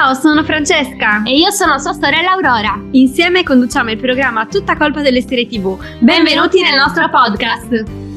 Ciao, sono Francesca. E io sono sua sorella Aurora. Insieme conduciamo il programma Tutta colpa delle serie TV. Benvenuti nel nostro podcast.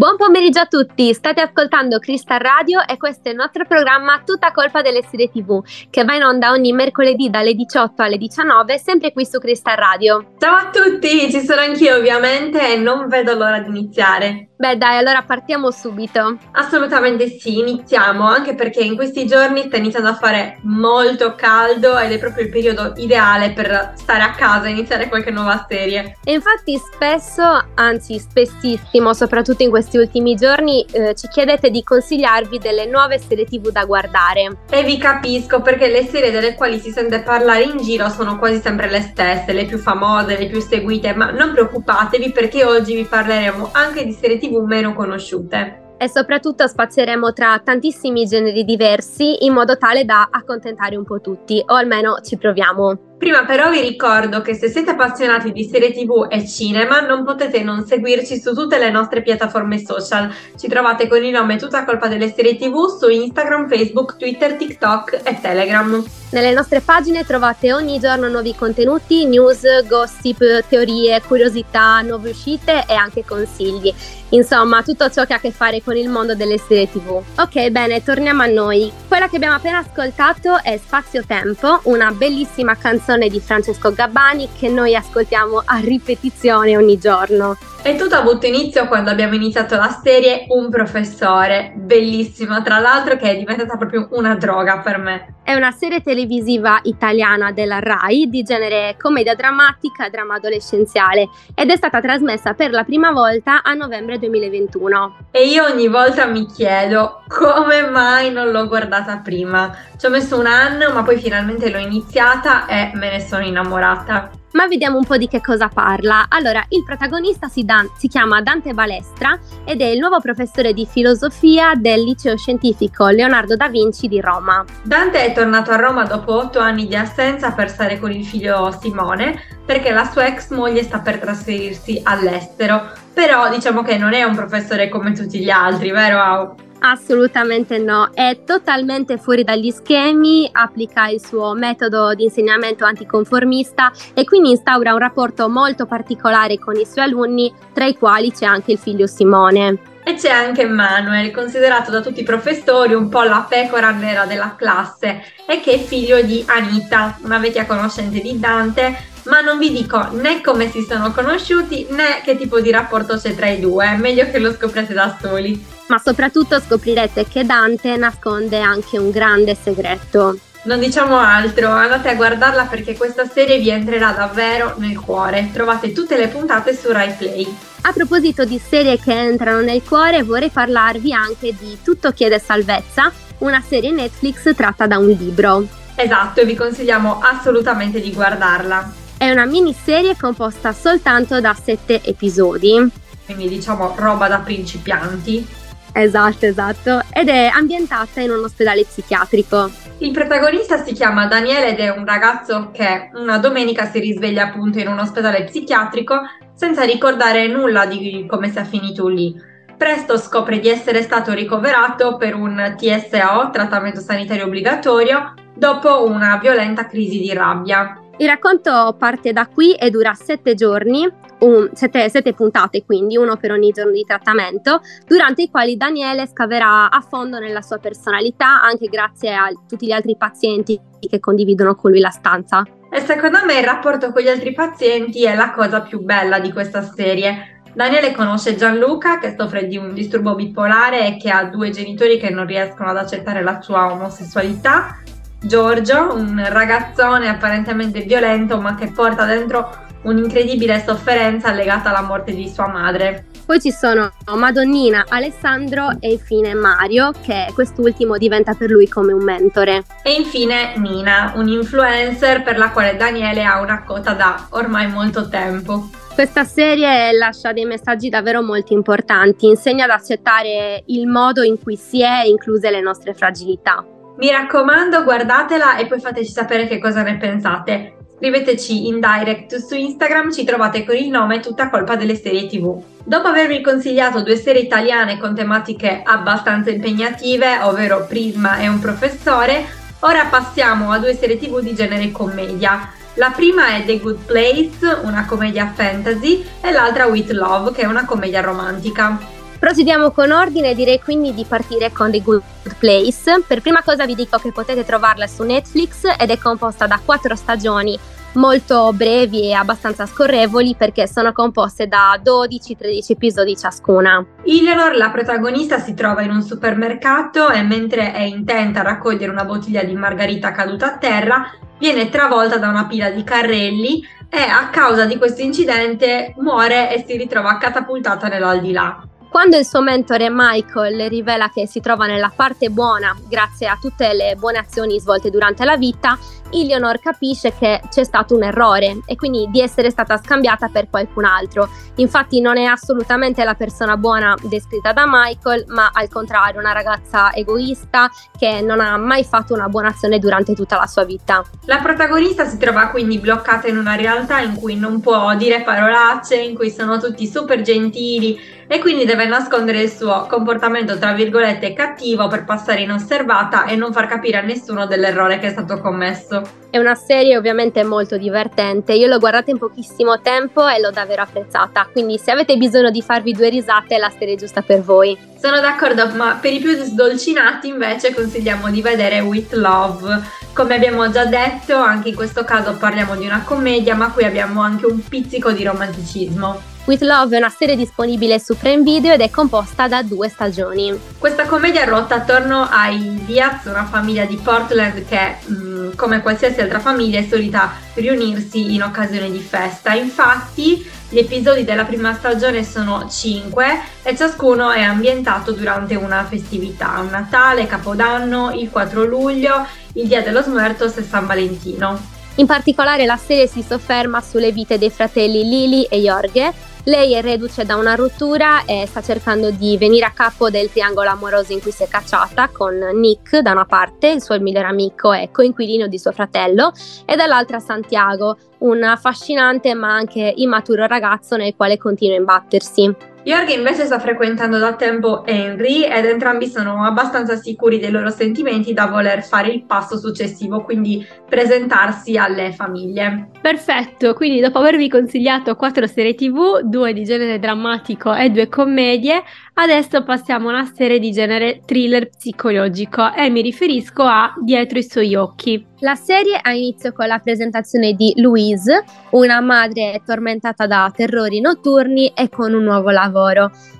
Buon pomeriggio a tutti, state ascoltando Crystal Radio e questo è il nostro programma Tutta colpa delle serie TV che va in onda ogni mercoledì dalle 18 alle 19 sempre qui su Crystal Radio. Ciao a tutti, ci sono anch'io ovviamente e non vedo l'ora di iniziare. Beh dai, allora partiamo subito. Assolutamente sì, iniziamo, anche perché in questi giorni sta iniziando a fare molto caldo ed è proprio il periodo ideale per stare a casa e iniziare qualche nuova serie. E infatti spesso, anzi spessissimo, soprattutto in questi ultimi giorni, eh, ci chiedete di consigliarvi delle nuove serie tv da guardare. E vi capisco perché le serie delle quali si sente parlare in giro sono quasi sempre le stesse, le più famose, le più seguite, ma non preoccupatevi perché oggi vi parleremo anche di serie tv meno conosciute e soprattutto spazieremo tra tantissimi generi diversi in modo tale da accontentare un po' tutti, o almeno ci proviamo. Prima però vi ricordo che se siete appassionati di serie tv e cinema non potete non seguirci su tutte le nostre piattaforme social. Ci trovate con il nome Tutta colpa delle serie tv su Instagram, Facebook, Twitter, TikTok e Telegram. Nelle nostre pagine trovate ogni giorno nuovi contenuti, news, gossip, teorie, curiosità, nuove uscite e anche consigli. Insomma, tutto ciò che ha a che fare con il mondo delle serie tv. Ok, bene, torniamo a noi. Quella che abbiamo appena ascoltato è Spazio Tempo, una bellissima canzone canzone di Francesco Gabbani che noi ascoltiamo a ripetizione ogni giorno. E tutto ha avuto inizio quando abbiamo iniziato la serie Un professore, bellissima tra l'altro che è diventata proprio una droga per me. È una serie televisiva italiana della RAI di genere commedia drammatica dramma adolescenziale ed è stata trasmessa per la prima volta a novembre 2021. E io ogni volta mi chiedo come mai non l'ho guardata prima. Ci ho messo un anno ma poi finalmente l'ho iniziata e me ne sono innamorata. Ma vediamo un po' di che cosa parla. Allora, il protagonista si, dan- si, chiama Dante Balestra ed è il nuovo professore di filosofia del liceo scientifico Leonardo da Vinci di Roma. Dante è tornato a Roma dopo otto anni di assenza per stare con il figlio Simone perché la sua ex moglie sta per trasferirsi all'estero. Però diciamo che non è un professore come tutti gli altri, vero Assolutamente no, è totalmente fuori dagli schemi, applica il suo metodo di insegnamento anticonformista e quindi instaura un rapporto molto particolare con i suoi alunni, tra i quali c'è anche il figlio Simone. E c'è anche Manuel, considerato da tutti i professori un po' la pecora nera della classe e che è figlio di Anita, una vecchia conoscente di Dante, ma non vi dico né come si sono conosciuti né che tipo di rapporto c'è tra i due, meglio che lo scopriate da soli ma soprattutto scoprirete che Dante nasconde anche un grande segreto. Non diciamo altro, andate a guardarla perché questa serie vi entrerà davvero nel cuore. Trovate tutte le puntate su Rai Play. A proposito di serie che entrano nel cuore, vorrei parlarvi anche di Tutto chiede salvezza, una serie Netflix tratta da un libro. Esatto, e vi consigliamo assolutamente di guardarla. È una miniserie composta soltanto da sette episodi. Quindi diciamo roba da principianti. Esatto, esatto. Ed è ambientata in un ospedale psichiatrico. Il protagonista si chiama Daniele ed è un ragazzo che una domenica si risveglia appunto in un ospedale psichiatrico senza ricordare nulla di come sia finito lì. Presto scopre di essere stato ricoverato per un TSO, trattamento sanitario obbligatorio, dopo una violenta crisi di rabbia. Il racconto parte da qui e dura sette giorni, un, sette, sette, puntate quindi, uno per ogni giorno di trattamento, durante i quali Daniele scaverà a fondo nella sua personalità, anche grazie a tutti gli altri pazienti che condividono con lui la stanza. E secondo me il rapporto con gli altri pazienti è la cosa più bella di questa serie. Daniele conosce Gianluca che soffre di un disturbo bipolare e che ha due genitori che non riescono ad accettare la sua omosessualità Giorgio, un ragazzone apparentemente violento ma che porta dentro un'incredibile sofferenza legata alla morte di sua madre. Poi ci sono Madonnina, Alessandro e infine Mario, che quest'ultimo diventa per lui come un mentore. E infine Nina, un influencer per la quale Daniele ha una quota da ormai molto tempo. Questa serie lascia dei messaggi davvero molto importanti, insegna ad accettare il modo in cui si è, incluse le nostre fragilità. Mi raccomando, guardatela e poi fateci sapere che cosa ne pensate. Scriveteci in direct su Instagram, ci trovate con il nome Tutta colpa delle serie TV. Dopo avervi consigliato due serie italiane con tematiche abbastanza impegnative, ovvero Prisma e un professore, Ora passiamo a due serie tv di genere commedia. La prima è The Good Place, una commedia fantasy, e l'altra With Love, che è una commedia romantica. Procediamo con ordine, direi quindi di partire con The Good Place. Per prima cosa vi dico che potete trovarla su Netflix ed è composta da quattro stagioni molto brevi e abbastanza scorrevoli perché sono composte da 12-13 episodi ciascuna. Eleanor, la protagonista, si trova in un supermercato e mentre è intenta a raccogliere una bottiglia di margarita caduta a terra, viene travolta da una pila di carrelli e a causa di questo incidente muore e si ritrova catapultata nell'aldilà. Quando il suo mentore Michael rivela che si trova nella parte buona grazie a tutte le buone azioni svolte durante la vita, Eleanor capisce che c'è stato un errore e quindi di essere stata scambiata per qualcun altro. Infatti non è assolutamente la persona buona descritta da Michael, ma al contrario una ragazza egoista che non ha mai fatto una buona azione durante tutta la sua vita. La protagonista si trova quindi bloccata in una realtà in cui non può dire parolacce, in cui sono tutti super gentili e quindi deve nascondere il suo comportamento tra virgolette cattivo per passare inosservata e non far capire a nessuno dell'errore che è stato commesso. È una serie ovviamente molto divertente, io l'ho guardata in pochissimo tempo e l'ho davvero apprezzata, quindi se avete bisogno di farvi due risate è la serie giusta per voi. Sono d'accordo, ma per i più sdolcinati invece consigliamo di vedere With Love. Come abbiamo già detto, anche in questo caso parliamo di una commedia, ma qui abbiamo anche un pizzico di romanticismo. With Love è una serie disponibile su Prime Video ed è composta da due stagioni. Questa commedia ruota attorno ai Diaz, una famiglia di Portland che, mh, mm, come qualsiasi altra famiglia, è solita riunirsi in occasione di festa. Infatti, gli episodi della prima stagione sono 5 e ciascuno è ambientato durante una festività, Natale, Capodanno, il 4 luglio, il Dia dello Muertos e San Valentino. In particolare la serie si sofferma sulle vite dei fratelli Lily e Jorge, lei è reduce da una rottura e sta cercando di venire a capo del triangolo amoroso in cui si è cacciata con Nick da una parte, il suo migliore amico e coinquilino di suo fratello, e dall'altra Santiago, un affascinante ma anche immaturo ragazzo nel quale continua a imbattersi. Jorge invece sta frequentando da tempo Henry ed entrambi sono abbastanza sicuri dei loro sentimenti da voler fare il passo successivo, quindi presentarsi alle famiglie. Perfetto, quindi dopo avervi consigliato quattro serie tv, due di genere drammatico e due commedie, adesso passiamo a una serie di genere thriller psicologico e mi riferisco a Dietro i suoi occhi. La serie ha inizio con la presentazione di Louise, una madre tormentata da terrori notturni e con un nuovo lavoro.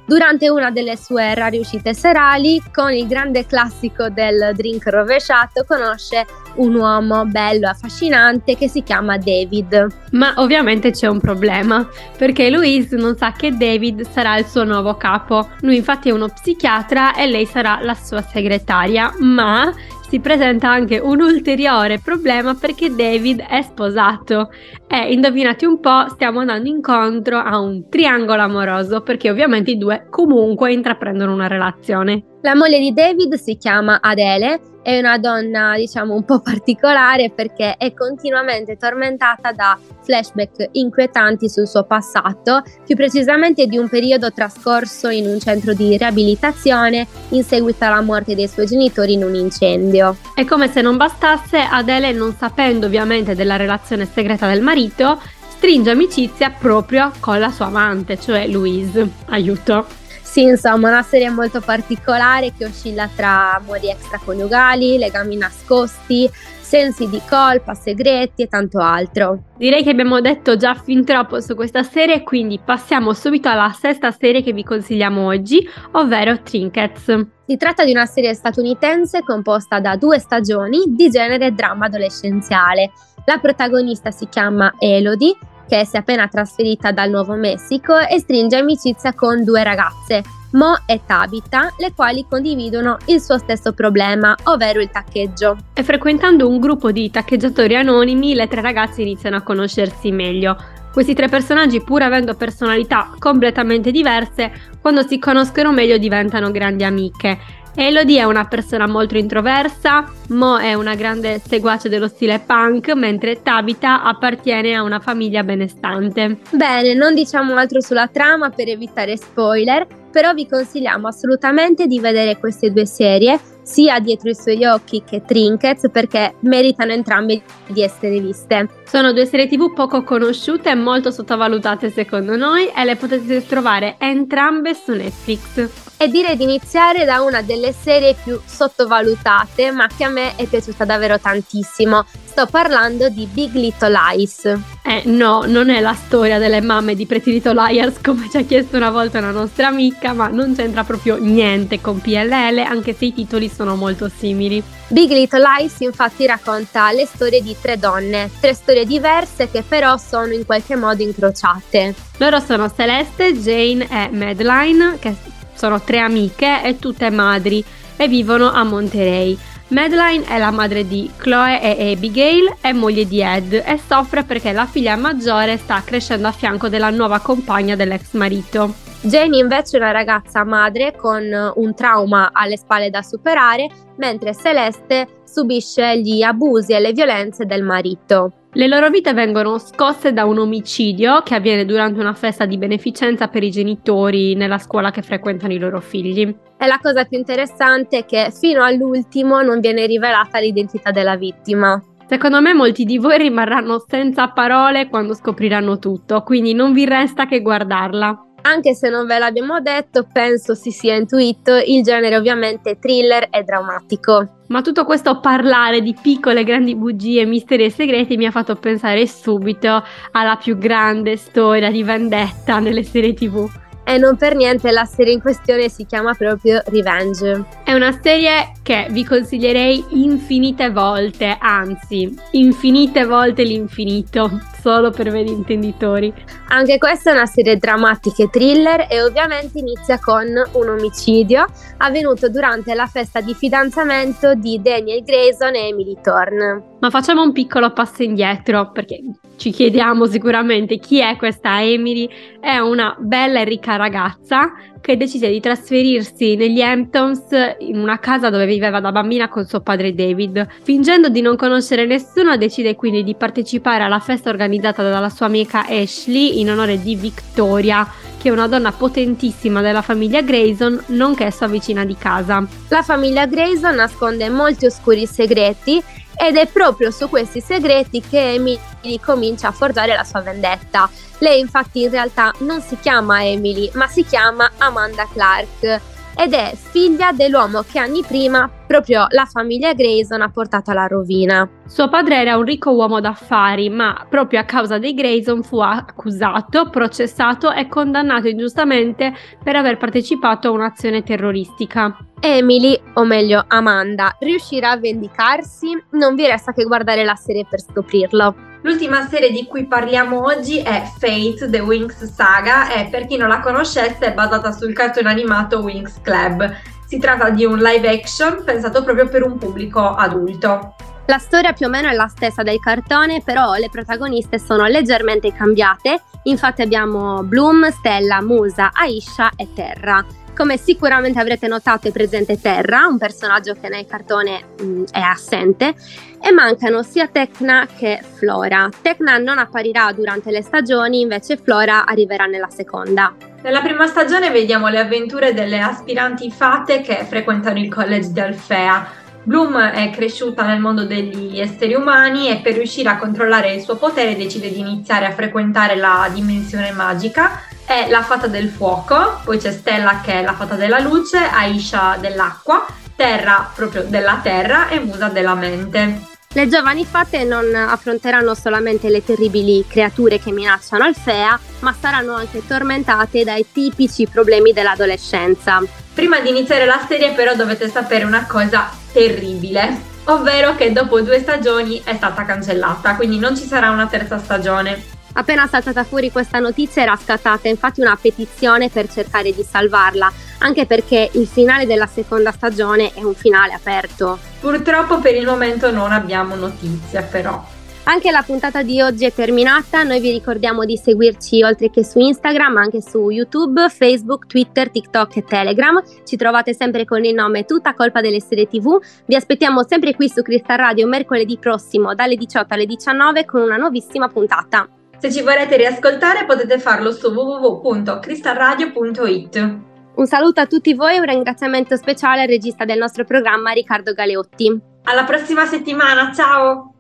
Durante una delle sue rare uscite serali, con il grande classico del drink rovesciato, conosce un uomo bello affascinante che si chiama David. Ma ovviamente c'è un problema, perché Louise non sa che David sarà il suo nuovo capo. Lui infatti è uno psichiatra e lei sarà la sua segretaria, ma si presenta anche un ulteriore problema perché David è sposato e indovinate un po' stiamo andando incontro a un triangolo amoroso perché ovviamente i due comunque intraprendono una relazione. La moglie di David si chiama Adele, è una donna diciamo un po' particolare perché è continuamente tormentata da flashback inquietanti sul suo passato, più precisamente di un periodo trascorso in un centro di riabilitazione in seguito alla morte dei suoi genitori in un incendio. E come se non bastasse, Adele, non sapendo ovviamente della relazione segreta del marito, stringe amicizia proprio con la sua amante, cioè Louise. Aiuto! Sì, insomma, una serie molto particolare che oscilla tra amori extraconiugali, legami nascosti, sensi di colpa, segreti e tanto altro. Direi che abbiamo detto già fin troppo su questa serie, quindi passiamo subito alla sesta serie che vi consigliamo oggi, ovvero Trinkets. Si tratta di una serie statunitense composta da due stagioni di genere dramma adolescenziale. La protagonista si chiama Elodie che si è appena trasferita dal Nuovo Messico e stringe amicizia con due ragazze, Mo e Tabitha, le quali condividono il suo stesso problema, ovvero il taccheggio. E frequentando un gruppo di taccheggiatori anonimi, le tre ragazze iniziano a conoscersi meglio. Questi tre personaggi, pur avendo personalità completamente diverse, quando si conoscono meglio diventano grandi amiche Elodie è una persona molto introversa, Mo è una grande seguace dello stile punk, mentre Tabitha appartiene a una famiglia benestante. Bene, non diciamo altro sulla trama per evitare spoiler, però vi consigliamo assolutamente di vedere queste due serie sia dietro i suoi occhi che Trinkets perché meritano entrambe di essere viste. Sono due serie tv poco conosciute e molto sottovalutate secondo noi e le potete trovare entrambe su Netflix e direi di iniziare da una delle serie più sottovalutate, ma che a me è piaciuta davvero tantissimo. Sto parlando di Big Little Lies. Eh no, non è la storia delle mamme di Pretty Little Liars come ci ha chiesto una volta una nostra amica, ma non c'entra proprio niente con PLL, anche se i titoli sono molto simili. Big Little Lies infatti racconta le storie di tre donne, tre storie diverse che però sono in qualche modo incrociate. Loro sono Celeste, Jane e Madeline, che sono tre amiche e tutte madri e vivono a Monterey. Madeline è la madre di Chloe e Abigail, è moglie di Ed e soffre perché la figlia maggiore sta crescendo a fianco della nuova compagna dell'ex marito. Jenny invece è una ragazza madre con un trauma alle spalle da superare, mentre Celeste subisce gli abusi e le violenze del marito. Le loro vite vengono scosse da un omicidio che avviene durante una festa di beneficenza per i genitori nella scuola che frequentano i loro figli. E la cosa più interessante è che fino all'ultimo non viene rivelata l'identità della vittima. Secondo me molti di voi rimarranno senza parole quando scopriranno tutto, quindi non vi resta che guardarla. Anche se non ve l'abbiamo detto, penso si sia intuito, il genere ovviamente thriller e drammatico. Ma tutto questo parlare di piccole grandi bugie, misteri e segreti mi ha fatto pensare subito alla più grande storia di vendetta nelle serie tv e non per niente la serie in questione si chiama proprio Revenge. È una serie che vi consiglierei infinite volte, anzi, infinite volte l'infinito, solo per veri intenditori. Anche questa è una serie drammatica e thriller e ovviamente inizia con un omicidio avvenuto durante la festa di fidanzamento di Daniel Grayson e Emily Thorne. Ma facciamo un piccolo passo indietro perché ci chiediamo sicuramente chi è questa Emily. È una bella e ricca ragazza che decise di trasferirsi negli Hamptons in una casa dove viveva da bambina con suo padre David. Fingendo di non conoscere nessuno, decide quindi di partecipare alla festa organizzata dalla sua amica Ashley in onore di Victoria, che è una donna potentissima della famiglia Grayson, nonché sua vicina di casa. La famiglia Grayson nasconde molti oscuri segreti ed è proprio su questi segreti che Emily comincia a forgiare la sua vendetta. Lei infatti in realtà non si chiama Emily, ma si chiama Amanda Clark ed è figlia dell'uomo che anni prima proprio la famiglia Grayson ha portato alla rovina. Suo padre era un ricco uomo d'affari, ma proprio a causa dei Grayson fu accusato, processato e condannato ingiustamente per aver partecipato a un'azione terroristica. Emily, o meglio Amanda, riuscirà a vendicarsi? Non vi resta che guardare la serie per scoprirlo. L'ultima serie di cui parliamo oggi è Fate, The Wings Saga e per chi non la conoscesse è basata sul cartone animato Wings Club. Si tratta di un live action pensato proprio per un pubblico adulto. La storia più o meno è la stessa del cartone, però le protagoniste sono leggermente cambiate. Infatti abbiamo Bloom, Stella, Musa, Aisha e Terra. Come sicuramente avrete notato è presente Terra, un personaggio che nel cartone mh, è assente, e mancano sia Tecna che Flora. Tecna non apparirà durante le stagioni, invece Flora arriverà nella seconda. Nella prima stagione vediamo le avventure delle aspiranti fate che frequentano il college di Alfea. Bloom è cresciuta nel mondo degli esseri umani e per riuscire a controllare il suo potere decide di iniziare a frequentare la dimensione magica è la fata del fuoco, poi c'è Stella che è la fata della luce, Aisha dell'acqua, Terra proprio della terra e Musa della mente. Le giovani fate non affronteranno solamente le terribili creature che minacciano Alfea, ma saranno anche tormentate dai tipici problemi dell'adolescenza. Prima di iniziare la serie però dovete sapere una cosa terribile, ovvero che dopo due stagioni è stata cancellata, quindi non ci sarà una terza stagione. Appena saltata fuori questa notizia era scattata infatti una petizione per cercare di salvarla, anche perché il finale della seconda stagione è un finale aperto. Purtroppo per il momento non abbiamo notizie però. Anche la puntata di oggi è terminata, noi vi ricordiamo di seguirci oltre che su Instagram, anche su YouTube, Facebook, Twitter, TikTok e Telegram. Ci trovate sempre con il nome Tutta colpa delle serie TV. Vi aspettiamo sempre qui su Crystal Radio mercoledì prossimo dalle 18 alle 19 con una nuovissima puntata. Se ci volete riascoltare potete farlo su www.cristalradio.it. Un saluto a tutti voi e un ringraziamento speciale al regista del nostro programma Riccardo Galeotti. Alla prossima settimana, ciao!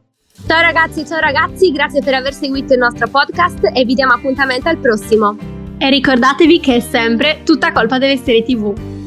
Ciao ragazzi, ciao ragazzi, grazie per aver seguito il nostro podcast e vi diamo appuntamento al prossimo. E ricordatevi che è sempre tutta colpa delle serie TV.